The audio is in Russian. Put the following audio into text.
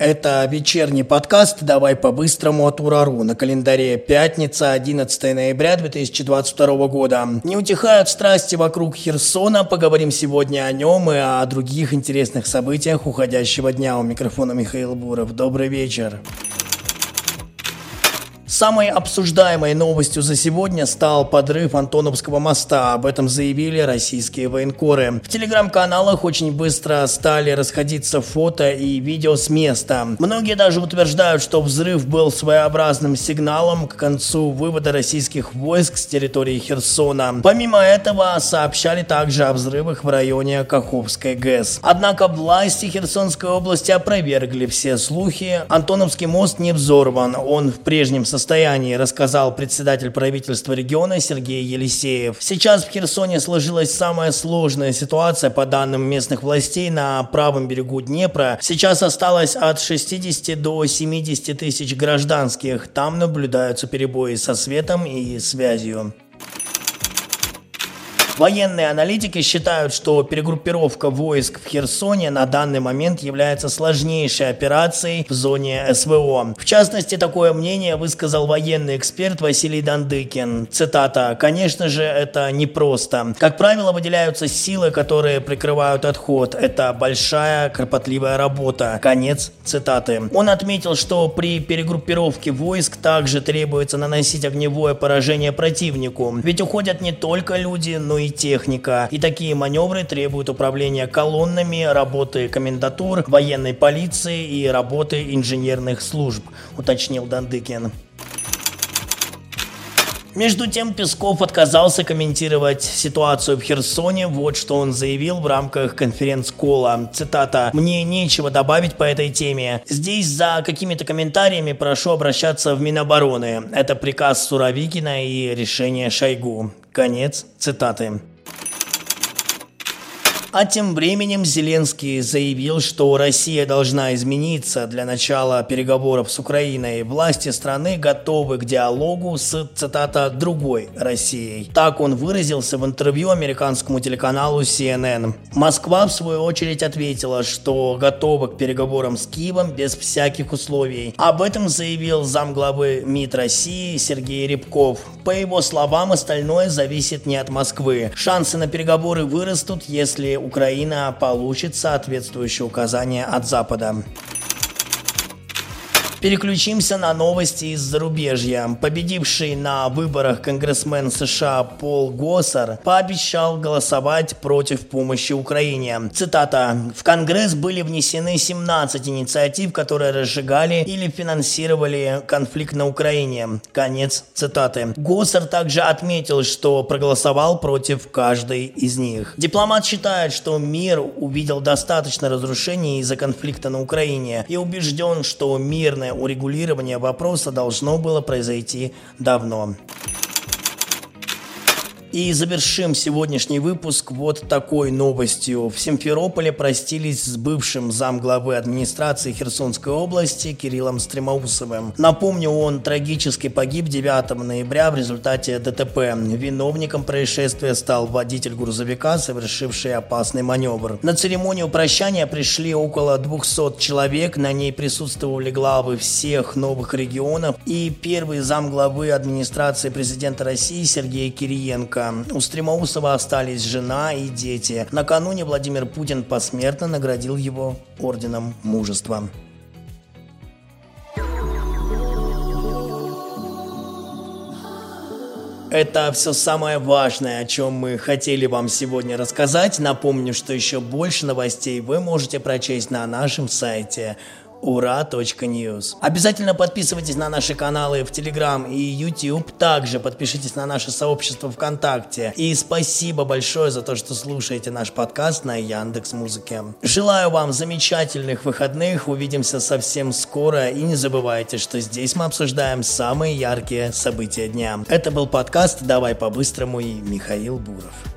Это вечерний подкаст «Давай по-быстрому» от Урару. На календаре пятница, 11 ноября 2022 года. Не утихают страсти вокруг Херсона. Поговорим сегодня о нем и о других интересных событиях уходящего дня. У микрофона Михаил Буров. Добрый вечер. Самой обсуждаемой новостью за сегодня стал подрыв Антоновского моста. Об этом заявили российские военкоры. В телеграм-каналах очень быстро стали расходиться фото и видео с места. Многие даже утверждают, что взрыв был своеобразным сигналом к концу вывода российских войск с территории Херсона. Помимо этого, сообщали также о взрывах в районе Каховской ГЭС. Однако власти Херсонской области опровергли все слухи. Антоновский мост не взорван. Он в прежнем состоянии состоянии, рассказал председатель правительства региона Сергей Елисеев. Сейчас в Херсоне сложилась самая сложная ситуация по данным местных властей на правом берегу Днепра. Сейчас осталось от 60 до 70 тысяч гражданских. Там наблюдаются перебои со светом и связью. Военные аналитики считают, что перегруппировка войск в Херсоне на данный момент является сложнейшей операцией в зоне СВО. В частности, такое мнение высказал военный эксперт Василий Дандыкин. Цитата. «Конечно же, это непросто. Как правило, выделяются силы, которые прикрывают отход. Это большая, кропотливая работа». Конец цитаты. Он отметил, что при перегруппировке войск также требуется наносить огневое поражение противнику. Ведь уходят не только люди, но и техника. И такие маневры требуют управления колоннами, работы комендатур, военной полиции и работы инженерных служб, уточнил Дандыкин. Между тем Песков отказался комментировать ситуацию в Херсоне. Вот что он заявил в рамках конференц-кола. Цитата. «Мне нечего добавить по этой теме. Здесь за какими-то комментариями прошу обращаться в Минобороны. Это приказ Суровикина и решение Шойгу». Конец цитаты. А тем временем Зеленский заявил, что Россия должна измениться для начала переговоров с Украиной. Власти страны готовы к диалогу с, цитата, «другой Россией». Так он выразился в интервью американскому телеканалу CNN. Москва, в свою очередь, ответила, что готова к переговорам с Киевом без всяких условий. Об этом заявил замглавы МИД России Сергей Рябков. По его словам, остальное зависит не от Москвы. Шансы на переговоры вырастут, если Украина получит соответствующие указания от Запада. Переключимся на новости из зарубежья. Победивший на выборах конгрессмен США Пол Госсер пообещал голосовать против помощи Украине. Цитата. «В Конгресс были внесены 17 инициатив, которые разжигали или финансировали конфликт на Украине». Конец цитаты. Госсер также отметил, что проголосовал против каждой из них. Дипломат считает, что мир увидел достаточно разрушений из-за конфликта на Украине и убежден, что мирное полное урегулирование вопроса должно было произойти давно. И завершим сегодняшний выпуск вот такой новостью. В Симферополе простились с бывшим замглавы администрации Херсонской области Кириллом Стремоусовым. Напомню, он трагически погиб 9 ноября в результате ДТП. Виновником происшествия стал водитель грузовика, совершивший опасный маневр. На церемонию прощания пришли около 200 человек. На ней присутствовали главы всех новых регионов и первый замглавы администрации президента России Сергей Кириенко. У Стремоусова остались жена и дети. Накануне Владимир Путин посмертно наградил его орденом мужества. Это все самое важное, о чем мы хотели вам сегодня рассказать. Напомню, что еще больше новостей вы можете прочесть на нашем сайте ура.ньюс. Обязательно подписывайтесь на наши каналы в Телеграм и YouTube. Также подпишитесь на наше сообщество ВКонтакте. И спасибо большое за то, что слушаете наш подкаст на Яндекс Музыке. Желаю вам замечательных выходных. Увидимся совсем скоро. И не забывайте, что здесь мы обсуждаем самые яркие события дня. Это был подкаст «Давай по-быстрому» и Михаил Буров.